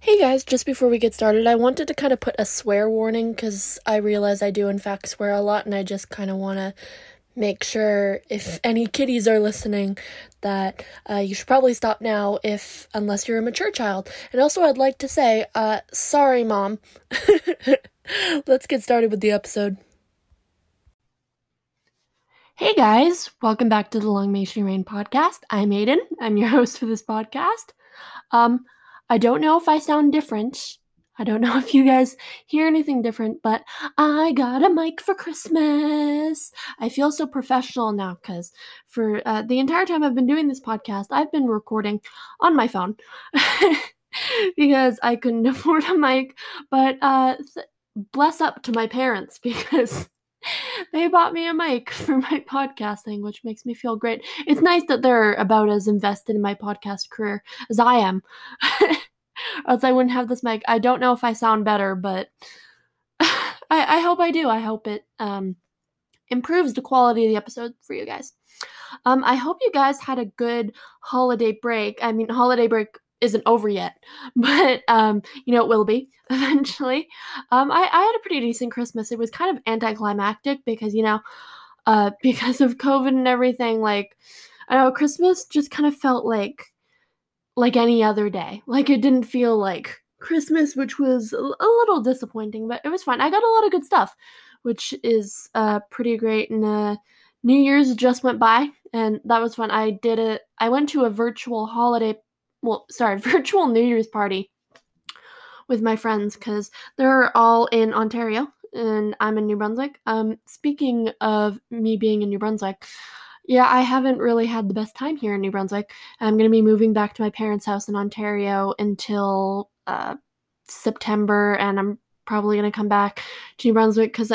Hey guys, just before we get started, I wanted to kind of put a swear warning because I realize I do, in fact, swear a lot, and I just kind of want to make sure if any kiddies are listening that uh, you should probably stop now if unless you're a mature child. And also i'd like to say uh, sorry mom. Let's get started with the episode. Hey guys. Welcome back to the long may she reign podcast. I'm aiden. I'm your host for this podcast. Um I don't know if I sound different. I don't know if you guys hear anything different, but I got a mic for Christmas. I feel so professional now because for uh, the entire time I've been doing this podcast, I've been recording on my phone because I couldn't afford a mic. But uh, th- bless up to my parents because they bought me a mic for my podcasting, which makes me feel great. It's nice that they're about as invested in my podcast career as I am. else I wouldn't have this mic. I don't know if I sound better, but I, I hope I do. I hope it um, improves the quality of the episode for you guys. Um, I hope you guys had a good holiday break. I mean, holiday break isn't over yet, but um, you know it will be eventually. Um, I, I had a pretty decent Christmas. It was kind of anticlimactic because you know, uh, because of COVID and everything. Like, I know Christmas just kind of felt like like any other day. Like it didn't feel like Christmas, which was a little disappointing, but it was fine. I got a lot of good stuff, which is uh, pretty great. And uh, New Year's just went by, and that was fun. I did it. I went to a virtual holiday well, sorry, virtual New Year's party with my friends because they're all in Ontario and I'm in New Brunswick. Um, speaking of me being in New Brunswick, yeah, I haven't really had the best time here in New Brunswick. I'm going to be moving back to my parents' house in Ontario until uh, September, and I'm probably going to come back to New Brunswick because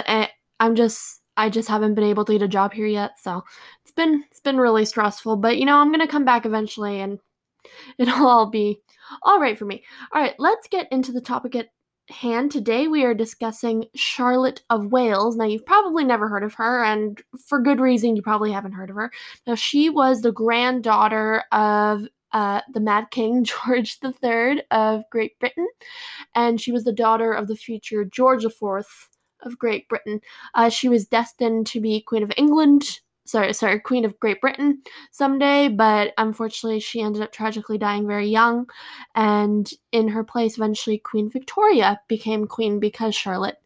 I'm just I just haven't been able to get a job here yet. So it's been it's been really stressful. But you know, I'm going to come back eventually, and it'll all be all right for me. All right, let's get into the topic at hand. Today we are discussing Charlotte of Wales. Now, you've probably never heard of her, and for good reason, you probably haven't heard of her. Now, she was the granddaughter of uh, the Mad King George III of Great Britain, and she was the daughter of the future George IV of Great Britain. Uh, she was destined to be Queen of England sorry, sorry, Queen of Great Britain someday, but unfortunately she ended up tragically dying very young. And in her place, eventually Queen Victoria became queen because Charlotte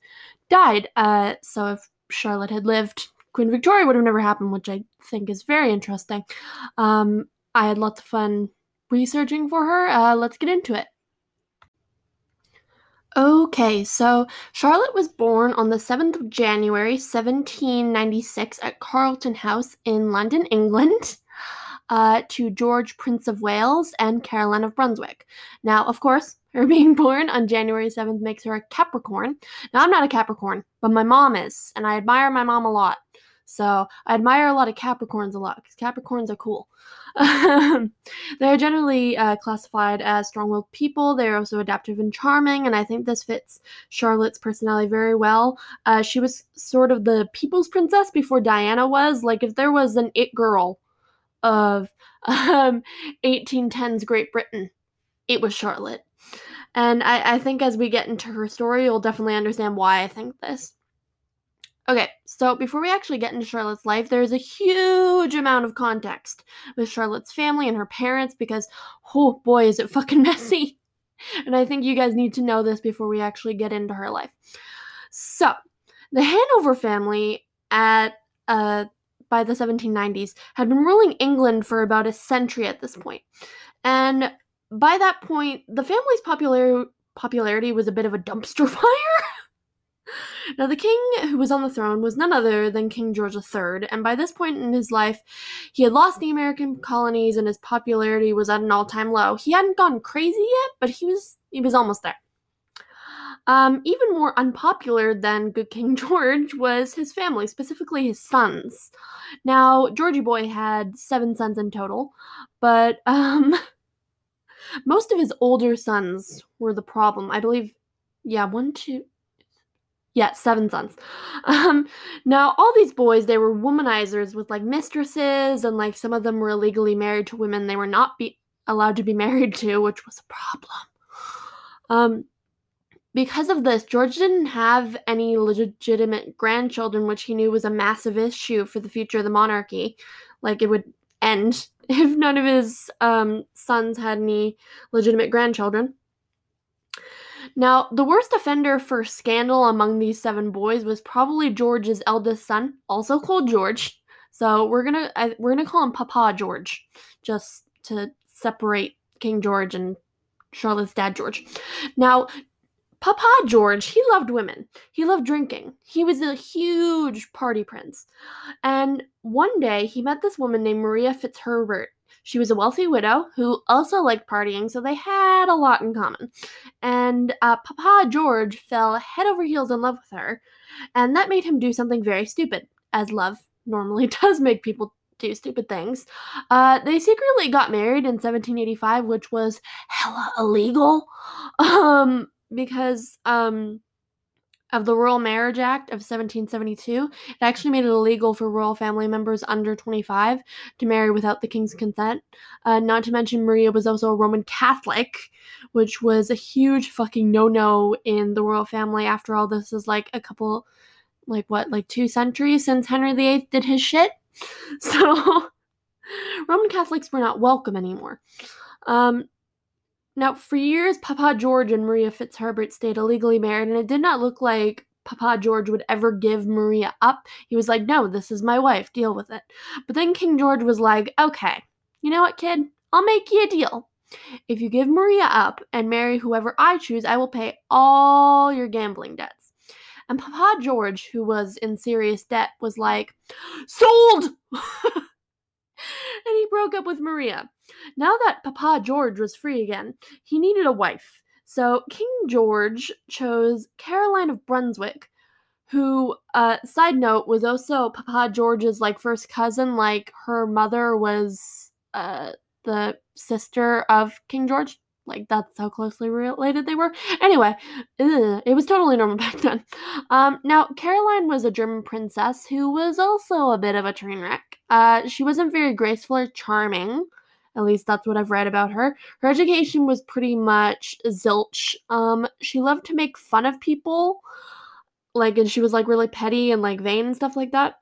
died. Uh, so if Charlotte had lived, Queen Victoria would have never happened, which I think is very interesting. Um, I had lots of fun researching for her. Uh, let's get into it. Okay, so Charlotte was born on the 7th of January 1796 at Carlton House in London, England, uh, to George, Prince of Wales, and Caroline of Brunswick. Now, of course, her being born on January 7th makes her a Capricorn. Now, I'm not a Capricorn, but my mom is, and I admire my mom a lot. So I admire a lot of Capricorns a lot because Capricorns are cool. they're generally uh, classified as strong willed people. They're also adaptive and charming, and I think this fits Charlotte's personality very well. Uh, she was sort of the people's princess before Diana was. Like, if there was an it girl of um, 1810s Great Britain, it was Charlotte. And I, I think as we get into her story, you'll definitely understand why I think this. Okay, so before we actually get into Charlotte's life, there's a huge amount of context with Charlotte's family and her parents because, oh boy, is it fucking messy. And I think you guys need to know this before we actually get into her life. So, the Hanover family at uh, by the 1790s had been ruling England for about a century at this point. And by that point, the family's popular- popularity was a bit of a dumpster fire. Now, the king who was on the throne was none other than King George III, and by this point in his life, he had lost the American colonies and his popularity was at an all-time low. He hadn't gone crazy yet, but he was he was almost there. Um, even more unpopular than good King George was his family, specifically his sons. Now, Georgie Boy had seven sons in total, but um, most of his older sons were the problem. I believe, yeah, one, two, yeah, seven sons. Um, now all these boys, they were womanizers with like mistresses, and like some of them were illegally married to women they were not be allowed to be married to, which was a problem. Um, because of this, George didn't have any legitimate grandchildren, which he knew was a massive issue for the future of the monarchy. Like it would end if none of his um, sons had any legitimate grandchildren. Now, the worst offender for scandal among these seven boys was probably George's eldest son, also called George. So we're gonna we're gonna call him Papa George, just to separate King George and Charlotte's dad George. Now, Papa George, he loved women. He loved drinking. He was a huge party prince. And one day he met this woman named Maria Fitzherbert. She was a wealthy widow who also liked partying, so they had a lot in common. And uh, Papa George fell head over heels in love with her, and that made him do something very stupid, as love normally does make people do stupid things. Uh, they secretly got married in 1785, which was hella illegal. Um, because um, of the Royal Marriage Act of 1772. It actually made it illegal for royal family members under 25 to marry without the king's consent. Uh, not to mention, Maria was also a Roman Catholic, which was a huge fucking no no in the royal family. After all, this is like a couple, like what, like two centuries since Henry VIII did his shit. So, Roman Catholics were not welcome anymore. Um, now, for years, Papa George and Maria Fitzherbert stayed illegally married, and it did not look like Papa George would ever give Maria up. He was like, no, this is my wife, deal with it. But then King George was like, okay, you know what, kid? I'll make you a deal. If you give Maria up and marry whoever I choose, I will pay all your gambling debts. And Papa George, who was in serious debt, was like, sold! and he broke up with Maria. Now that Papa George was free again, he needed a wife. So King George chose Caroline of Brunswick, who, uh, side note, was also Papa George's like first cousin. Like her mother was uh, the sister of King George. Like that's how closely related they were. Anyway, ugh, it was totally normal back then. Um, now Caroline was a German princess who was also a bit of a train wreck. Uh, she wasn't very graceful or charming. At least that's what I've read about her. Her education was pretty much zilch. Um, she loved to make fun of people, like, and she was like really petty and like vain and stuff like that.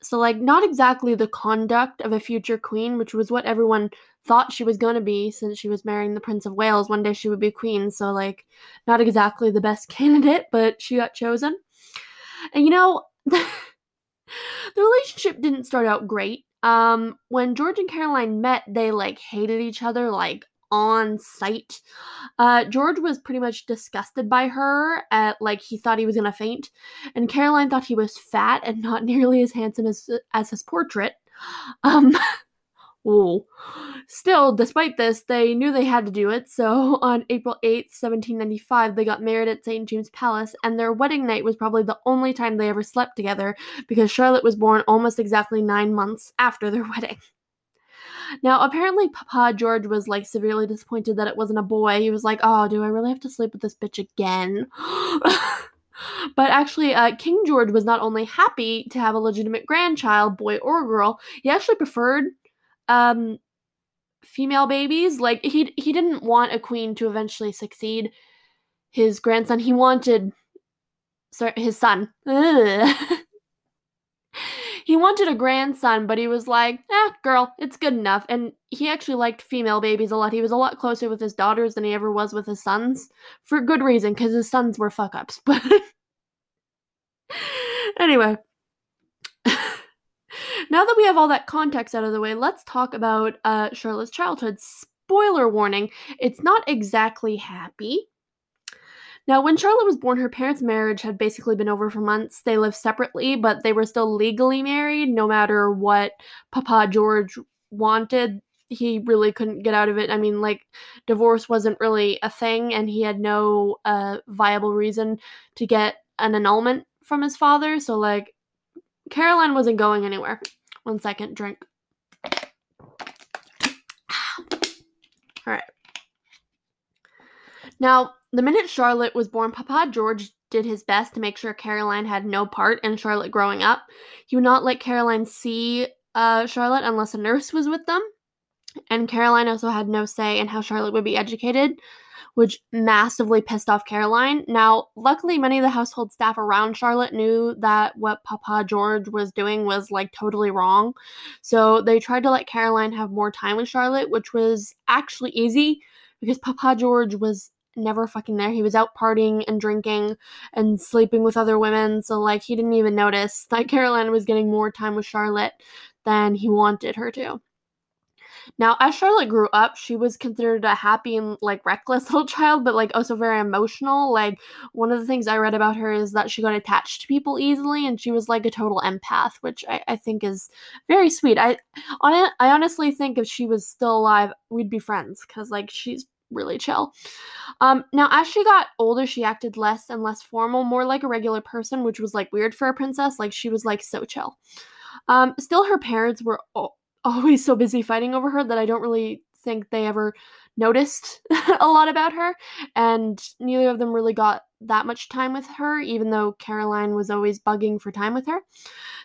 So, like, not exactly the conduct of a future queen, which was what everyone thought she was going to be since she was marrying the Prince of Wales. One day she would be queen. So, like, not exactly the best candidate, but she got chosen. And you know, the relationship didn't start out great. Um, when George and Caroline met, they like hated each other like on sight. Uh, George was pretty much disgusted by her, at like he thought he was gonna faint, and Caroline thought he was fat and not nearly as handsome as as his portrait. Um, Ooh. Still, despite this, they knew they had to do it, so on April 8th, 1795, they got married at St. James Palace, and their wedding night was probably the only time they ever slept together because Charlotte was born almost exactly nine months after their wedding. Now, apparently, Papa George was like severely disappointed that it wasn't a boy. He was like, oh, do I really have to sleep with this bitch again? but actually, uh, King George was not only happy to have a legitimate grandchild, boy or girl, he actually preferred um female babies. Like he he didn't want a queen to eventually succeed his grandson. He wanted sorry, his son. he wanted a grandson, but he was like, "Eh, girl, it's good enough." And he actually liked female babies a lot. He was a lot closer with his daughters than he ever was with his sons, for good reason, because his sons were fuck ups. But anyway, now that we have all that context out of the way, let's talk about uh, Charlotte's childhood. Spoiler warning, it's not exactly happy. Now, when Charlotte was born, her parents' marriage had basically been over for months. They lived separately, but they were still legally married no matter what Papa George wanted. He really couldn't get out of it. I mean, like, divorce wasn't really a thing, and he had no uh, viable reason to get an annulment from his father. So, like, Caroline wasn't going anywhere. One second, drink. All right. Now, the minute Charlotte was born, Papa George did his best to make sure Caroline had no part in Charlotte growing up. He would not let Caroline see uh, Charlotte unless a nurse was with them. And Caroline also had no say in how Charlotte would be educated, which massively pissed off Caroline. Now, luckily, many of the household staff around Charlotte knew that what Papa George was doing was like totally wrong. So they tried to let Caroline have more time with Charlotte, which was actually easy because Papa George was never fucking there. He was out partying and drinking and sleeping with other women. So, like, he didn't even notice that Caroline was getting more time with Charlotte than he wanted her to. Now, as Charlotte grew up, she was considered a happy and like reckless little child, but like also very emotional. Like one of the things I read about her is that she got attached to people easily, and she was like a total empath, which I, I think is very sweet. I on I honestly think if she was still alive, we'd be friends because like she's really chill. Um, now, as she got older, she acted less and less formal, more like a regular person, which was like weird for a princess. Like she was like so chill. Um, still, her parents were always so busy fighting over her that I don't really think they ever noticed a lot about her, and neither of them really got that much time with her, even though Caroline was always bugging for time with her.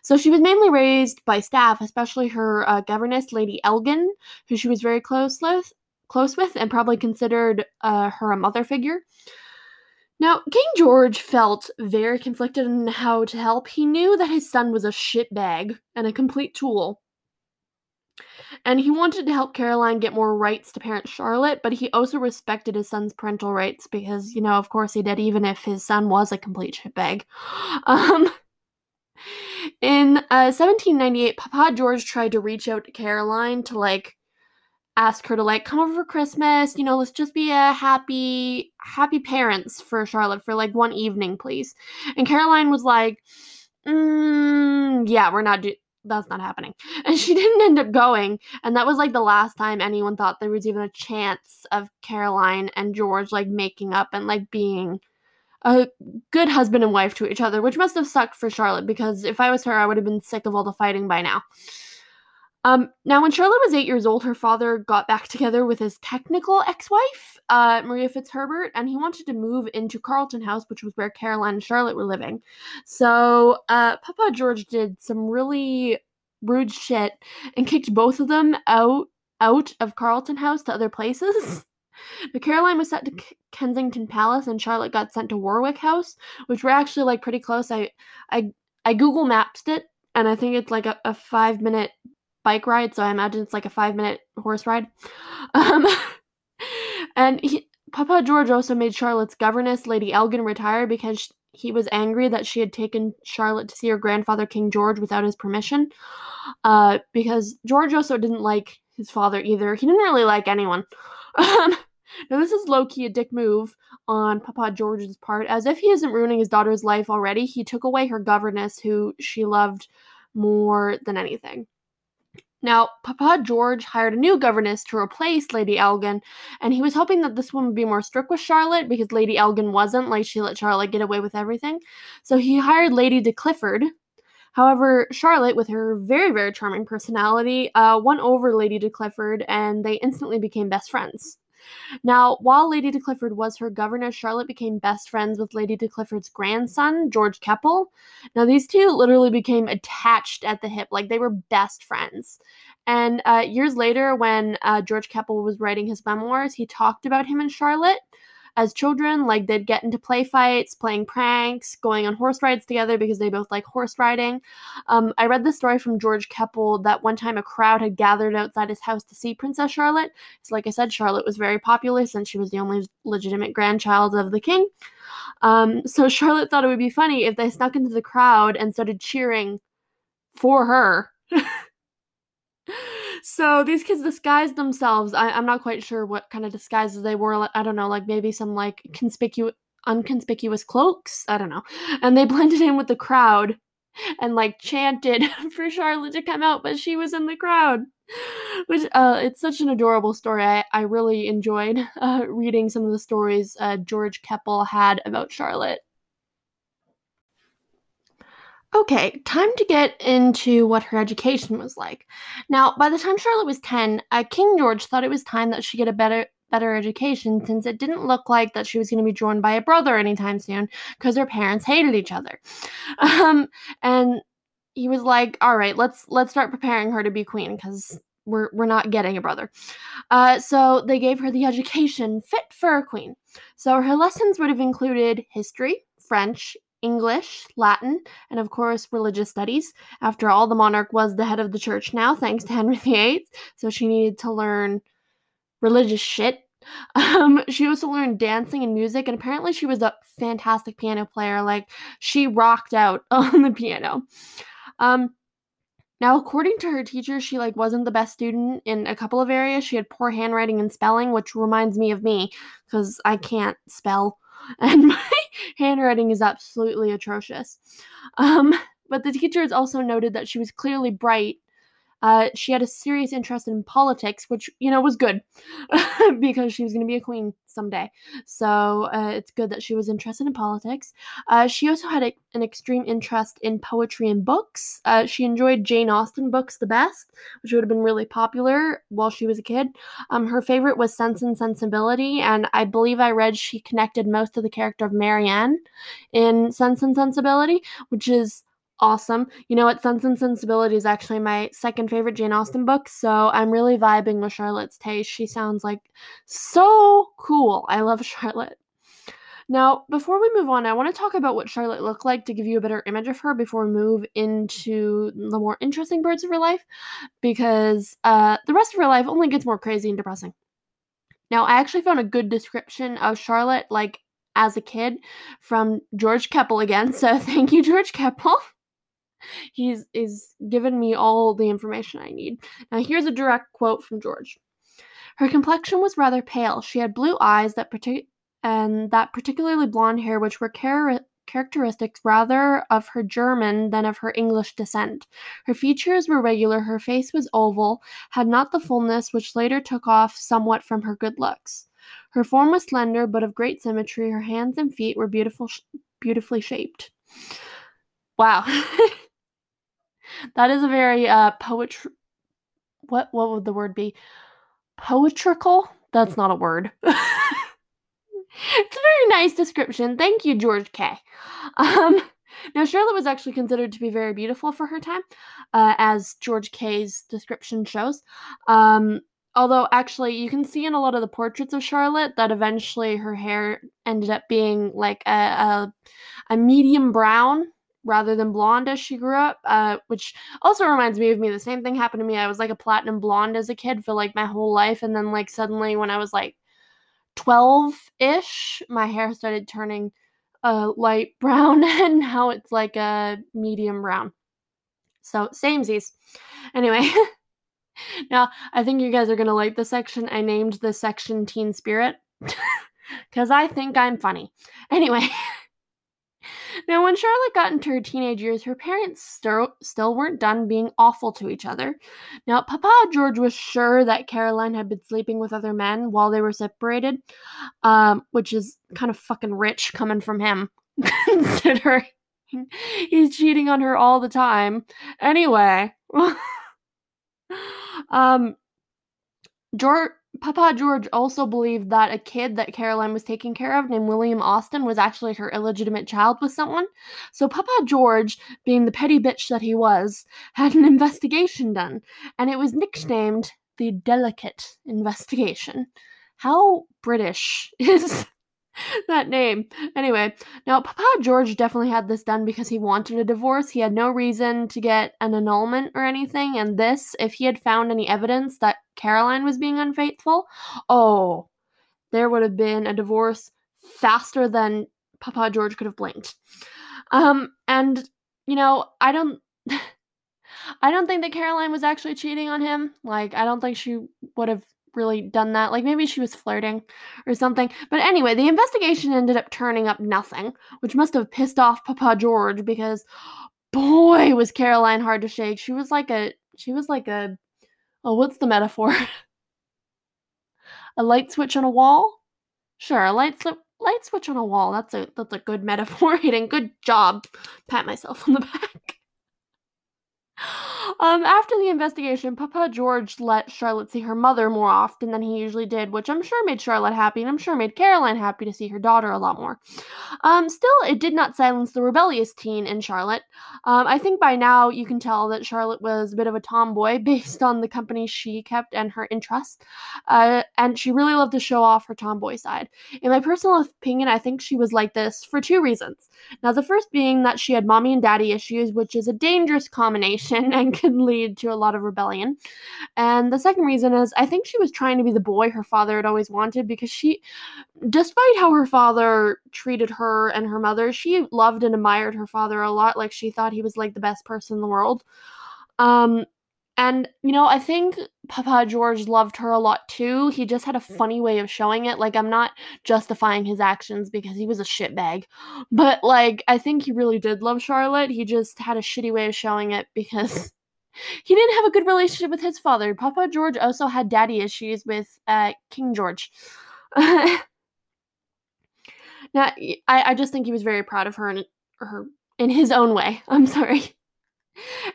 So she was mainly raised by staff, especially her uh, governess, Lady Elgin, who she was very close with, close with, and probably considered uh, her a mother figure. Now, King George felt very conflicted on how to help. He knew that his son was a shitbag and a complete tool, and he wanted to help Caroline get more rights to parent Charlotte, but he also respected his son's parental rights because, you know, of course he did, even if his son was a complete shitbag. Um, in uh, 1798, Papa George tried to reach out to Caroline to, like, ask her to like come over for Christmas. You know, let's just be a happy, happy parents for Charlotte for like one evening, please. And Caroline was like, mm, "Yeah, we're not do- that's not happening. And she didn't end up going. And that was like the last time anyone thought there was even a chance of Caroline and George like making up and like being a good husband and wife to each other, which must have sucked for Charlotte because if I was her, I would have been sick of all the fighting by now. Um, now, when Charlotte was eight years old, her father got back together with his technical ex wife, uh, Maria Fitzherbert, and he wanted to move into Carlton House, which was where Caroline and Charlotte were living. So, uh, Papa George did some really rude shit and kicked both of them out out of Carlton House to other places. But Caroline was sent to Kensington Palace, and Charlotte got sent to Warwick House, which were actually like pretty close. I I I Google Maps it, and I think it's like a, a five minute bike ride, so I imagine it's like a five minute horse ride. Um, and he, Papa George also made Charlotte's governess, Lady Elgin, retire because he was angry that she had taken Charlotte to see her grandfather, King George, without his permission. Uh, because George also didn't like his father either. He didn't really like anyone. Um, now, this is low key a dick move on Papa George's part. As if he isn't ruining his daughter's life already, he took away her governess, who she loved more than anything. Now, Papa George hired a new governess to replace Lady Elgin, and he was hoping that this one would be more strict with Charlotte because Lady Elgin wasn't, like she let Charlotte get away with everything. So he hired Lady de Clifford. However, Charlotte, with her very, very charming personality, uh, won over Lady de Clifford, and they instantly became best friends. Now, while Lady de Clifford was her governess, Charlotte became best friends with Lady de Clifford's grandson, George Keppel. Now, these two literally became attached at the hip, like they were best friends. And uh, years later, when uh, George Keppel was writing his memoirs, he talked about him and Charlotte as children. Like they'd get into play fights, playing pranks, going on horse rides together because they both like horse riding. Um, I read the story from George Keppel that one time a crowd had gathered outside his house to see Princess Charlotte. So, like I said, Charlotte was very popular since she was the only legitimate grandchild of the king. Um, so Charlotte thought it would be funny if they snuck into the crowd and started cheering for her. so these kids disguised themselves. I, am not quite sure what kind of disguises they wore. I don't know, like maybe some like conspicuous, unconspicuous cloaks. I don't know. And they blended in with the crowd and like chanted for Charlotte to come out, but she was in the crowd. Which uh, it's such an adorable story. I, I really enjoyed uh, reading some of the stories uh, George Keppel had about Charlotte. Okay, time to get into what her education was like. Now, by the time Charlotte was 10, uh, King George thought it was time that she get a better better education since it didn't look like that she was going to be joined by a brother anytime soon because her parents hated each other. Um, and he was like, "All right, let's let's start preparing her to be queen because we're, we're not getting a brother. Uh, so they gave her the education fit for a queen. So her lessons would have included history, French, English, Latin, and of course religious studies. After all, the monarch was the head of the church now, thanks to Henry VIII, so she needed to learn religious shit. Um, she also learned dancing and music, and apparently she was a fantastic piano player. Like she rocked out on the piano. Um, now, according to her teacher, she like wasn't the best student in a couple of areas. She had poor handwriting and spelling, which reminds me of me because I can't spell and my handwriting is absolutely atrocious. Um, but the teacher has also noted that she was clearly bright uh, she had a serious interest in politics, which, you know, was good because she was going to be a queen someday. So uh, it's good that she was interested in politics. Uh, she also had a, an extreme interest in poetry and books. Uh, she enjoyed Jane Austen books the best, which would have been really popular while she was a kid. Um, her favorite was Sense and Sensibility, and I believe I read she connected most of the character of Marianne in Sense and Sensibility, which is awesome. You know what? Sense and Sensibility is actually my second favorite Jane Austen book, so I'm really vibing with Charlotte's taste. She sounds like so cool. I love Charlotte. Now, before we move on, I want to talk about what Charlotte looked like to give you a better image of her before we move into the more interesting parts of her life, because uh, the rest of her life only gets more crazy and depressing. Now, I actually found a good description of Charlotte, like as a kid, from George Keppel again. So thank you, George Keppel. He's is given me all the information I need. Now here's a direct quote from George. Her complexion was rather pale. She had blue eyes that partic- and that particularly blonde hair, which were char- characteristics rather of her German than of her English descent. Her features were regular, her face was oval, had not the fullness which later took off somewhat from her good looks. Her form was slender, but of great symmetry. Her hands and feet were beautiful, beautifully shaped. Wow. That is a very uh poetry. What what would the word be? Poetrical? That's not a word. it's a very nice description. Thank you, George K. Um, now, Charlotte was actually considered to be very beautiful for her time, uh, as George K's description shows. Um, although, actually, you can see in a lot of the portraits of Charlotte that eventually her hair ended up being like a, a, a medium brown rather than blonde as she grew up, uh, which also reminds me of me. The same thing happened to me. I was like a platinum blonde as a kid for like my whole life, and then like suddenly when I was like 12 ish, my hair started turning uh, light brown, and now it's like a medium brown. So, samesies. Anyway. now, I think you guys are going to like the section. I named the section Teen Spirit because I think I'm funny. Anyway. Now, when Charlotte got into her teenage years, her parents st- still weren't done being awful to each other. Now, Papa George was sure that Caroline had been sleeping with other men while they were separated, um, which is kind of fucking rich coming from him, considering he's cheating on her all the time. Anyway, um, George Papa George also believed that a kid that Caroline was taking care of, named William Austin, was actually her illegitimate child with someone. So Papa George, being the petty bitch that he was, had an investigation done, and it was nicknamed the Delicate Investigation. How British is that name. Anyway, now Papa George definitely had this done because he wanted a divorce. He had no reason to get an annulment or anything. And this, if he had found any evidence that Caroline was being unfaithful, oh, there would have been a divorce faster than Papa George could have blinked. Um, and you know, I don't. I don't think that Caroline was actually cheating on him. Like, I don't think she would have really done that. Like maybe she was flirting or something. But anyway, the investigation ended up turning up nothing, which must have pissed off Papa George because boy was Caroline hard to shake. She was like a she was like a oh what's the metaphor? a light switch on a wall? Sure, a light slip light switch on a wall. That's a that's a good metaphor. Hayden, good job. Pat myself on the back. Um, after the investigation, Papa George let Charlotte see her mother more often than he usually did, which I'm sure made Charlotte happy, and I'm sure made Caroline happy to see her daughter a lot more. Um, still, it did not silence the rebellious teen in Charlotte. Um, I think by now you can tell that Charlotte was a bit of a tomboy based on the company she kept and her interests, uh, and she really loved to show off her tomboy side. In my personal opinion, I think she was like this for two reasons. Now, the first being that she had mommy and daddy issues, which is a dangerous combination and can lead to a lot of rebellion. And the second reason is I think she was trying to be the boy her father had always wanted because she, despite how her father treated her and her mother, she loved and admired her father a lot. Like she thought he was like the best person in the world. Um, and, you know, I think Papa George loved her a lot too. He just had a funny way of showing it. Like, I'm not justifying his actions because he was a shitbag. But, like, I think he really did love Charlotte. He just had a shitty way of showing it because he didn't have a good relationship with his father. Papa George also had daddy issues with uh, King George. now, I, I just think he was very proud of her and her in his own way. I'm sorry.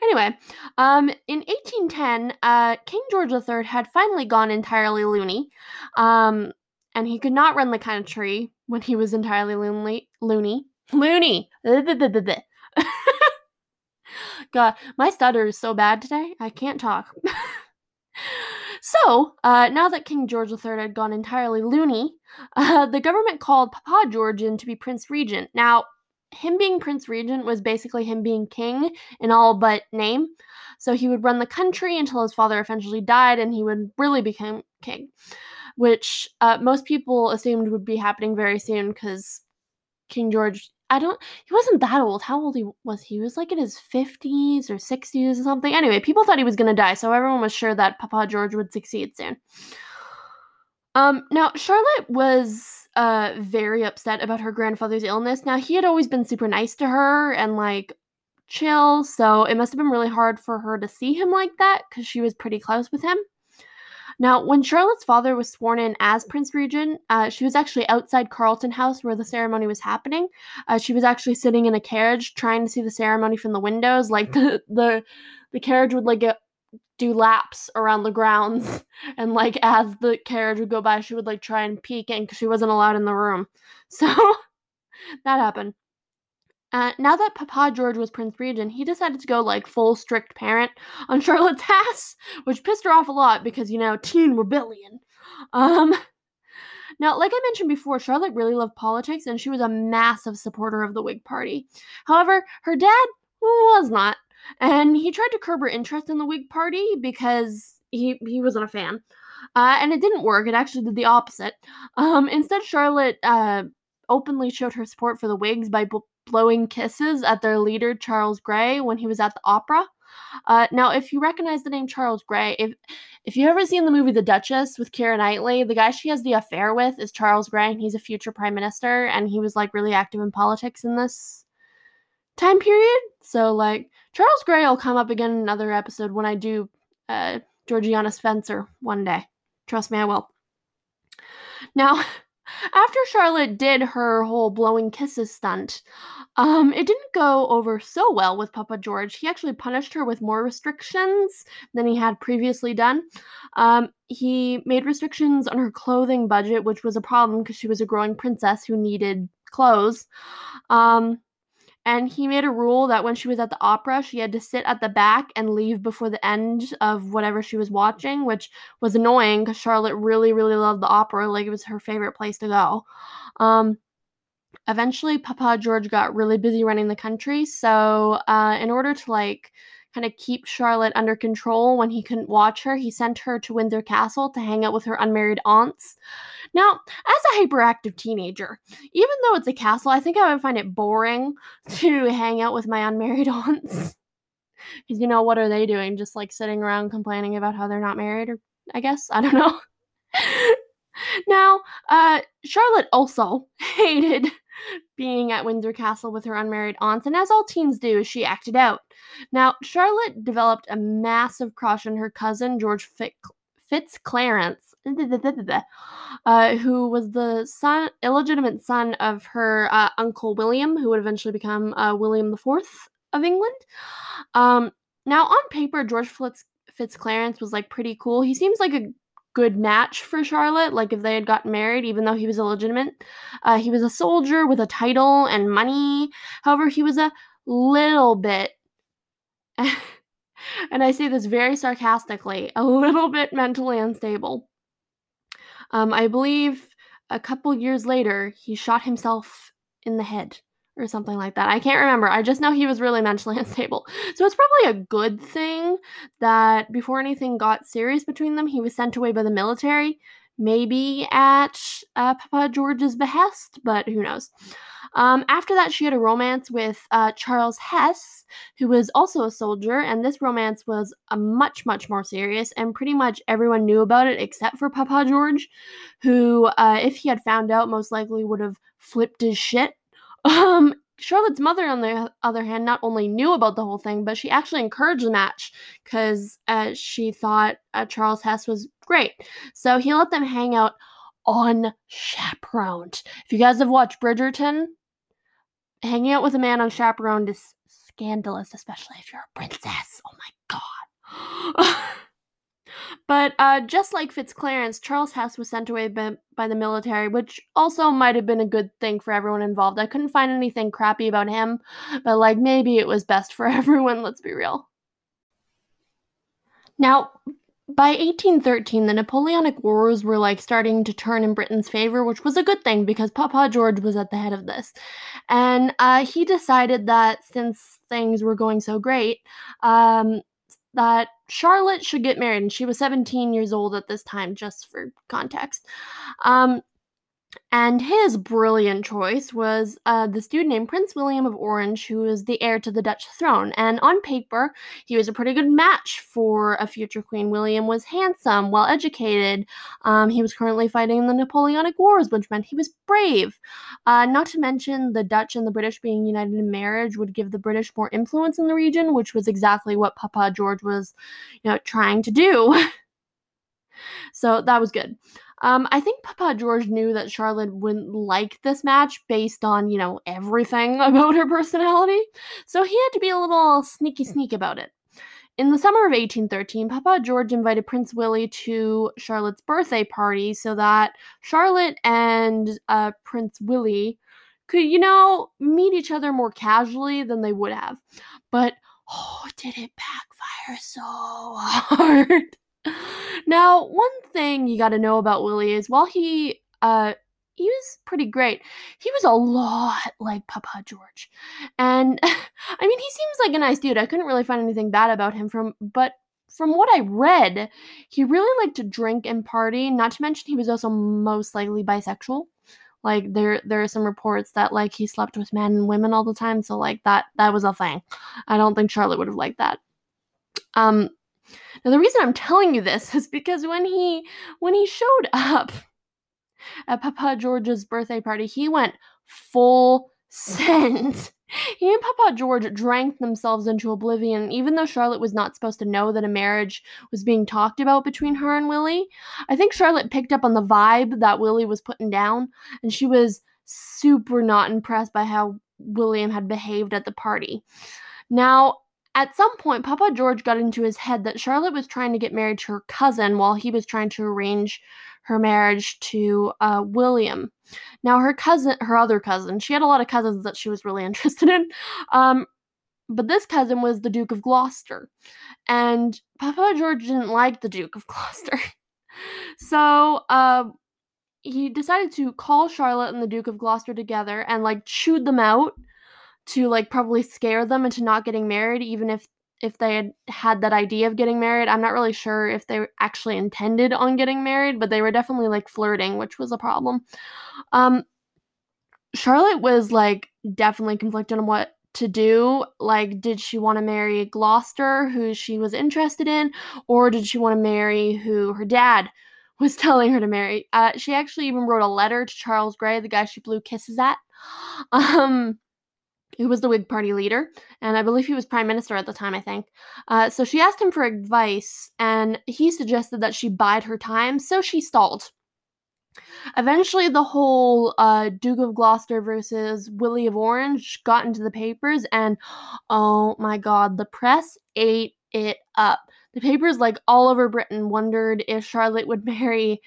Anyway, um, in 1810, uh, King George III had finally gone entirely loony, um, and he could not run the country when he was entirely loony. Loony. Loony. God, my stutter is so bad today. I can't talk. so, uh, now that King George III had gone entirely loony, uh, the government called Papa George in to be Prince Regent. Now, him being Prince Regent was basically him being king in all but name. So he would run the country until his father eventually died and he would really become king, which uh, most people assumed would be happening very soon because King George, I don't, he wasn't that old. How old he was he? He was like in his 50s or 60s or something. Anyway, people thought he was going to die, so everyone was sure that Papa George would succeed soon. Um, now, Charlotte was uh very upset about her grandfather's illness. Now he had always been super nice to her and like chill, so it must have been really hard for her to see him like that cuz she was pretty close with him. Now, when Charlotte's father was sworn in as Prince Regent, uh, she was actually outside Carlton House where the ceremony was happening. Uh, she was actually sitting in a carriage trying to see the ceremony from the windows. Like the the the carriage would like get do laps around the grounds and like as the carriage would go by she would like try and peek in because she wasn't allowed in the room so that happened uh, now that Papa George was Prince Regent, he decided to go like full strict parent on Charlotte's ass, which pissed her off a lot because you know teen rebellion. Um, now, like I mentioned before, Charlotte really loved politics and she was a massive supporter of the Whig Party. However, her dad was not and he tried to curb her interest in the Whig Party because he he wasn't a fan. Uh, and it didn't work. It actually did the opposite. Um, instead, Charlotte uh, openly showed her support for the Whigs by bl- blowing kisses at their leader Charles Grey when he was at the opera. Uh, now, if you recognize the name Charles Grey, if if you ever seen the movie The Duchess with Keira Knightley, the guy she has the affair with is Charles Grey, and he's a future prime minister, and he was like really active in politics in this time period. So like Charles Grey will come up again in another episode when I do uh, Georgiana Spencer one day. Trust me, I will. Now, after Charlotte did her whole blowing kisses stunt, um, it didn't go over so well with Papa George. He actually punished her with more restrictions than he had previously done. Um, he made restrictions on her clothing budget, which was a problem because she was a growing princess who needed clothes. Um, and he made a rule that when she was at the opera, she had to sit at the back and leave before the end of whatever she was watching, which was annoying because Charlotte really, really loved the opera. Like it was her favorite place to go. Um, eventually, Papa George got really busy running the country. So, uh, in order to like kind of keep Charlotte under control when he couldn't watch her, he sent her to Windsor Castle to hang out with her unmarried aunts. Now, as a hyperactive teenager, even though it's a castle, I think I would find it boring to hang out with my unmarried aunts. Because, you know, what are they doing? Just like sitting around complaining about how they're not married, or I guess? I don't know. now, uh, Charlotte also hated being at Windsor Castle with her unmarried aunts, and as all teens do, she acted out. Now, Charlotte developed a massive crush on her cousin, George Fitz Clarence, uh, who was the son, illegitimate son of her uh, uncle William, who would eventually become uh, William IV of England. Um, now, on paper, George Fitz- Fitzclarence was like pretty cool. He seems like a good match for Charlotte, like if they had gotten married, even though he was illegitimate. Uh, he was a soldier with a title and money. However, he was a little bit, and I say this very sarcastically, a little bit mentally unstable. Um, I believe a couple years later, he shot himself in the head or something like that. I can't remember. I just know he was really mentally unstable. So it's probably a good thing that before anything got serious between them, he was sent away by the military, maybe at uh, Papa George's behest, but who knows. Um, after that, she had a romance with uh, Charles Hesse, who was also a soldier, and this romance was a much, much more serious, and pretty much everyone knew about it except for Papa George, who, uh, if he had found out, most likely would have flipped his shit um, Charlotte's mother, on the other hand, not only knew about the whole thing, but she actually encouraged the match because uh, she thought uh, Charles Hesse was great. So he let them hang out on unchaperoned. If you guys have watched Bridgerton, hanging out with a man on unchaperoned is scandalous, especially if you're a princess. Oh my god. But uh, just like Fitzclarence, Charles Hesse was sent away by, by, the military, which also might have been a good thing for everyone involved. I couldn't find anything crappy about him, but like maybe it was best for everyone, let's be real. Now, by 1813, the Napoleonic Wars were like starting to turn in Britain's favor, which was a good thing because Papa George was at the head of this. And uh, he decided that since things were going so great, um, that Charlotte should get married, and she was 17 years old at this time, just for context. Um, and his brilliant choice was uh, this dude named Prince William of Orange, who is the heir to the Dutch throne. And on paper, he was a pretty good match for a future queen. William was handsome, well educated. Um, he was currently fighting in the Napoleonic Wars, which meant he was brave. Uh, not to mention, the Dutch and the British being united in marriage would give the British more influence in the region, which was exactly what Papa George was, you know, trying to do. so that was good. Um, I think Papa George knew that Charlotte wouldn't like this match based on, you know, everything about her personality, so he had to be a little sneaky sneak about it. In the summer of 1813, Papa George invited Prince Willie to Charlotte's birthday party so that Charlotte and uh, Prince Willie could, you know, meet each other more casually than they would have. But, oh, did it backfire so hard? Now, one thing you got to know about Willie is while he uh he was pretty great. He was a lot like Papa George. And I mean, he seems like a nice dude. I couldn't really find anything bad about him from but from what I read, he really liked to drink and party, not to mention he was also most likely bisexual. Like there there are some reports that like he slept with men and women all the time, so like that that was a thing. I don't think Charlotte would have liked that. Um now the reason I'm telling you this is because when he when he showed up at Papa George's birthday party, he went full send. He and Papa George drank themselves into oblivion, even though Charlotte was not supposed to know that a marriage was being talked about between her and Willie. I think Charlotte picked up on the vibe that Willie was putting down, and she was super not impressed by how William had behaved at the party. Now, at some point, Papa George got into his head that Charlotte was trying to get married to her cousin while he was trying to arrange her marriage to uh, William. Now, her cousin, her other cousin, she had a lot of cousins that she was really interested in. Um, but this cousin was the Duke of Gloucester. And Papa George didn't like the Duke of Gloucester. so, uh, he decided to call Charlotte and the Duke of Gloucester together and like chewed them out to like probably scare them into not getting married even if if they had had that idea of getting married. I'm not really sure if they actually intended on getting married but they were definitely like flirting which was a problem. Um charlotte was like definitely conflicted on what to do. Like did she want to marry gloucester who she was interested in or did she want to marry who her dad was telling her to marry? Uh, she actually even wrote a letter to charles grey the guy she blew kisses at. Um who was the Whig Party leader, and I believe he was prime minister at the time, I think. Uh, so she asked him for advice, and he suggested that she bide her time, so she stalled. Eventually, the whole uh, Duke of Gloucester versus Willie of Orange got into the papers, and oh my god, the press ate it up. The papers, like all over Britain, wondered if Charlotte would marry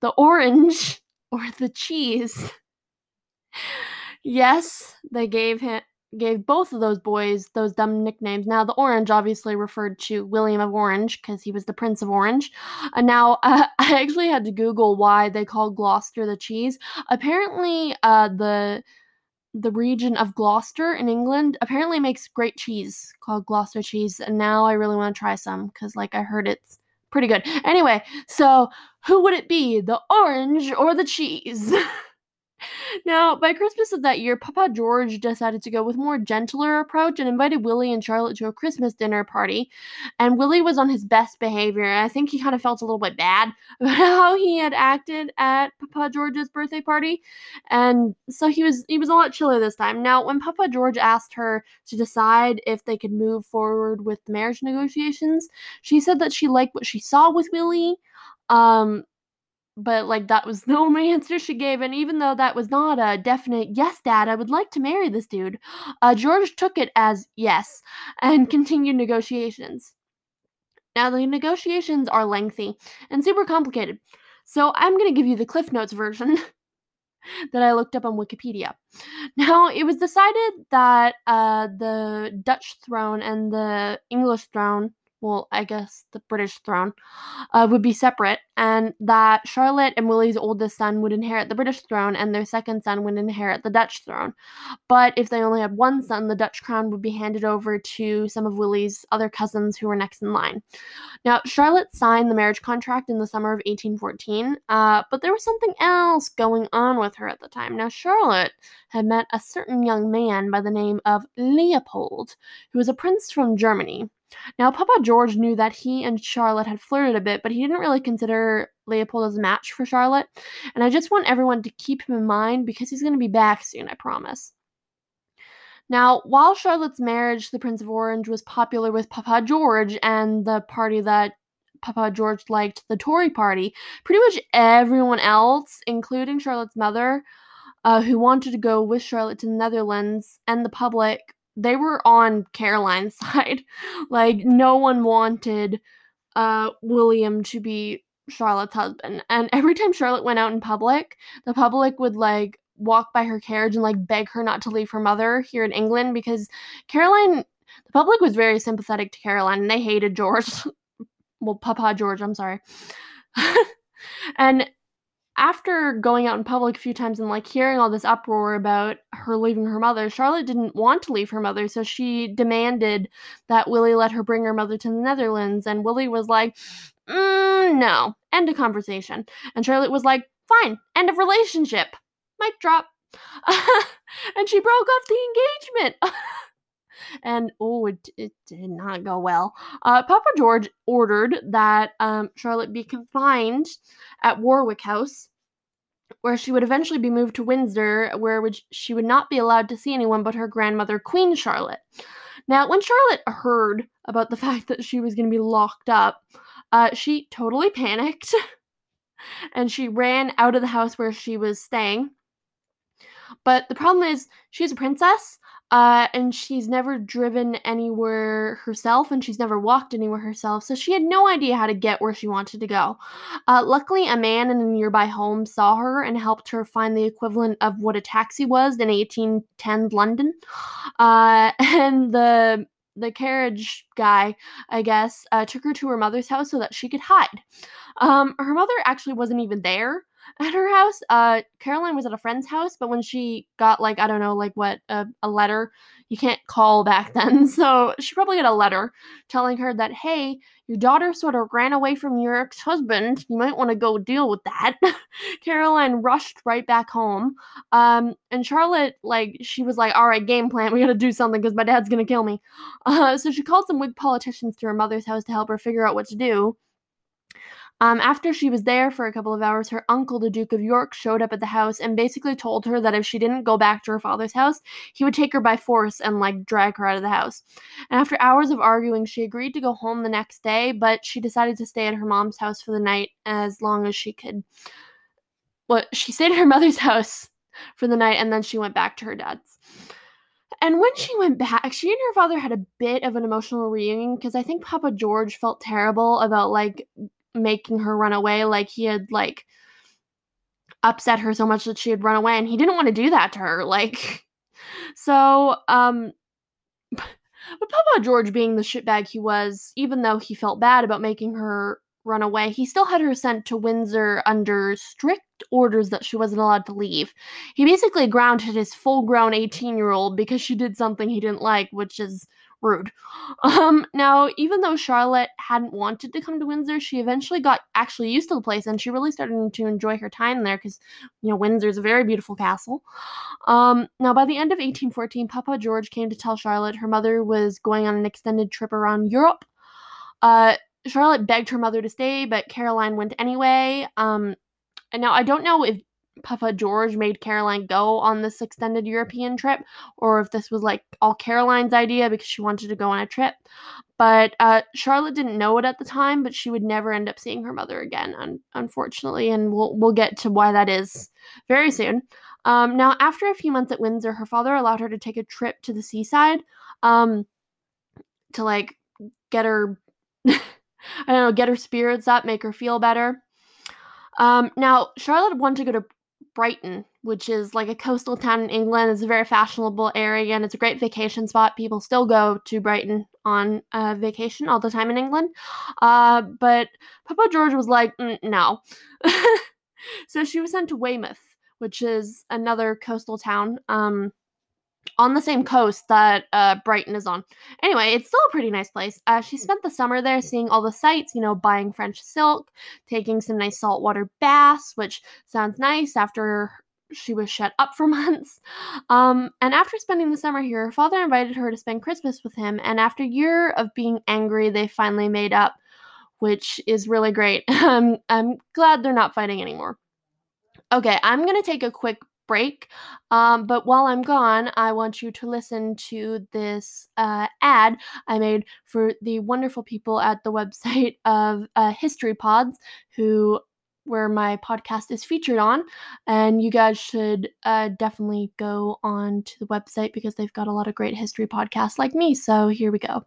the orange or the cheese. yes, they gave him gave both of those boys those dumb nicknames. Now, the Orange obviously referred to William of Orange because he was the Prince of Orange. Uh, now, uh, I actually had to Google why they called Gloucester the cheese. Apparently, uh, the the region of Gloucester in England apparently makes great cheese called Gloucester cheese, and now I really want to try some because, like, I heard it's pretty good. Anyway, so who would it be, the orange or the cheese? Now, by Christmas of that year, Papa George decided to go with more gentler approach and invited Willie and Charlotte to a Christmas dinner party. And Willie was on his best behavior. I think he kind of felt a little bit bad about how he had acted at Papa George's birthday party. And so he was he was a lot chiller this time. Now, when Papa George asked her to decide if they could move forward with the marriage negotiations, she said that she liked what she saw with Willie. Um, but like that was the only answer she gave and even though that was not a definite yes dad i would like to marry this dude uh, george took it as yes and continued negotiations. Now the negotiations are lengthy and super complicated so i'm going to give you the cliff notes version that i looked up on wikipedia. Now it was decided that uh, the dutch throne and the english throne well, I guess the British throne, uh, would be separate, and that Charlotte and Willie's oldest son would inherit the British throne, and their second son would inherit the Dutch throne. But if they only had one son, the Dutch crown would be handed over to some of Willie's other cousins who were next in line. Now, Charlotte signed the marriage contract in the summer of 1814, uh, but there was something else going on with her at the time. Now, Charlotte had met a certain young man by the name of Leopold, who was a prince from Germany. Now, Papa George knew that he and Charlotte had flirted a bit, but he didn't really consider Leopold as a match for Charlotte. And I just want everyone to keep him in mind because he's going to be back soon, I promise. Now, while Charlotte's marriage to the Prince of Orange was popular with Papa George and the party that Papa George liked, the Tory party, pretty much everyone else, including Charlotte's mother, uh, who wanted to go with Charlotte to the Netherlands, and the public they were on Caroline's side. like no one wanted uh William to be Charlotte's husband. And every time Charlotte went out in public, the public would like walk by her carriage and like beg her not to leave her mother here in England because Caroline the public was very sympathetic to Caroline and they hated George. well, Papa George, I'm sorry. and after going out in public a few times and like hearing all this uproar about her leaving her mother, Charlotte didn't want to leave her mother, so she demanded that Willie let her bring her mother to the Netherlands. And Willie was like, mm, no, end of conversation. And Charlotte was like, fine, end of relationship. Mic drop. and she broke off the engagement. and oh, it, it, did not go well. Uh, Papa George ordered that um, Charlotte be confined at Warwick House where she would eventually be moved to Windsor, where she would not be allowed to see anyone but her grandmother, Queen Charlotte. Now, when Charlotte heard about the fact that she was going to be locked up, uh, she totally panicked and she ran out of the house where she was staying. But the problem is, she's a princess, uh, and she's never driven anywhere herself, and she's never walked anywhere herself, so she had no idea how to get where she wanted to go. Uh, luckily, a man in a nearby home saw her and helped her find the equivalent of what a taxi was in 1810 London. Uh, and the the carriage guy, I guess, uh, took her to her mother's house so that she could hide. Um, her mother actually wasn't even there at her house. Uh, Caroline was at a friend's house, but when she got like I don't know, like what a, a letter, you can't call back then. So she probably got a letter telling her that hey, your daughter sort of ran away from your ex-husband. You might want to go deal with that. Caroline rushed right back home. Um, and Charlotte like she was like, all right, game plan. We got to do something because my dad's gonna kill me. Uh, so she called some Whig politicians to her mother's house to help her figure out what to do. Um, after she was there for a couple of hours, her uncle, the Duke of York, showed up at the house and basically told her that if she didn't go back to her father's house, he would take her by force and like drag her out of the house. And after hours of arguing, she agreed to go home the next day, but she decided to stay at her mom's house for the night as long as she could well, she stayed at her mother's house for the night and then she went back to her dad's. And when she went back, she and her father had a bit of an emotional reunion because I think Papa George felt terrible about like making her run away. Like he had like upset her so much that she had run away and he didn't want to do that to her. Like, so, um, but Papa George, being the shitbag he was, even though he felt bad about making her run away, he still had her sent to Windsor under strict orders that she wasn't allowed to leave. He basically grounded his full grown 18 year old because she did something he didn't like, which is rude. Um, now, even though Charlotte hadn't wanted to come to Windsor, she eventually got actually used to the place and she really started to enjoy her time there because, you know, Windsor's a very beautiful castle. Um, now, by the end of 1814, Papa George came to tell Charlotte her mother was going on an extended trip around Europe. Uh, Charlotte begged her mother to stay, but Caroline went anyway. Um, and now I don't know if Papa George made Caroline go on this extended European trip, or if this was like all Caroline's idea because she wanted to go on a trip. But uh, Charlotte didn't know it at the time, but she would never end up seeing her mother again, un- unfortunately, and we'll we'll get to why that is very soon. Um, now, after a few months at Windsor, her father allowed her to take a trip to the seaside, um, to like get her, I don't know, get her spirits up, make her feel better. Um, now, Charlotte wanted to go to Brighton, which is like a coastal town in England. It's a very fashionable area and it's a great vacation spot. People still go to Brighton on uh, vacation all the time in England. Uh, but Papa George was like, mm, no. so she was sent to Weymouth, which is another coastal town. Um, on the same coast that uh, Brighton is on. Anyway, it's still a pretty nice place. Uh, she spent the summer there seeing all the sights, you know, buying French silk, taking some nice saltwater baths, which sounds nice after she was shut up for months. Um, and after spending the summer here, her father invited her to spend Christmas with him. And after a year of being angry, they finally made up, which is really great. I'm, I'm glad they're not fighting anymore. Okay, I'm going to take a quick break. Um, but while I'm gone, I want you to listen to this uh, ad I made for the wonderful people at the website of uh, History Pods, who where my podcast is featured on. And you guys should uh, definitely go on to the website because they've got a lot of great history podcasts like me. So here we go.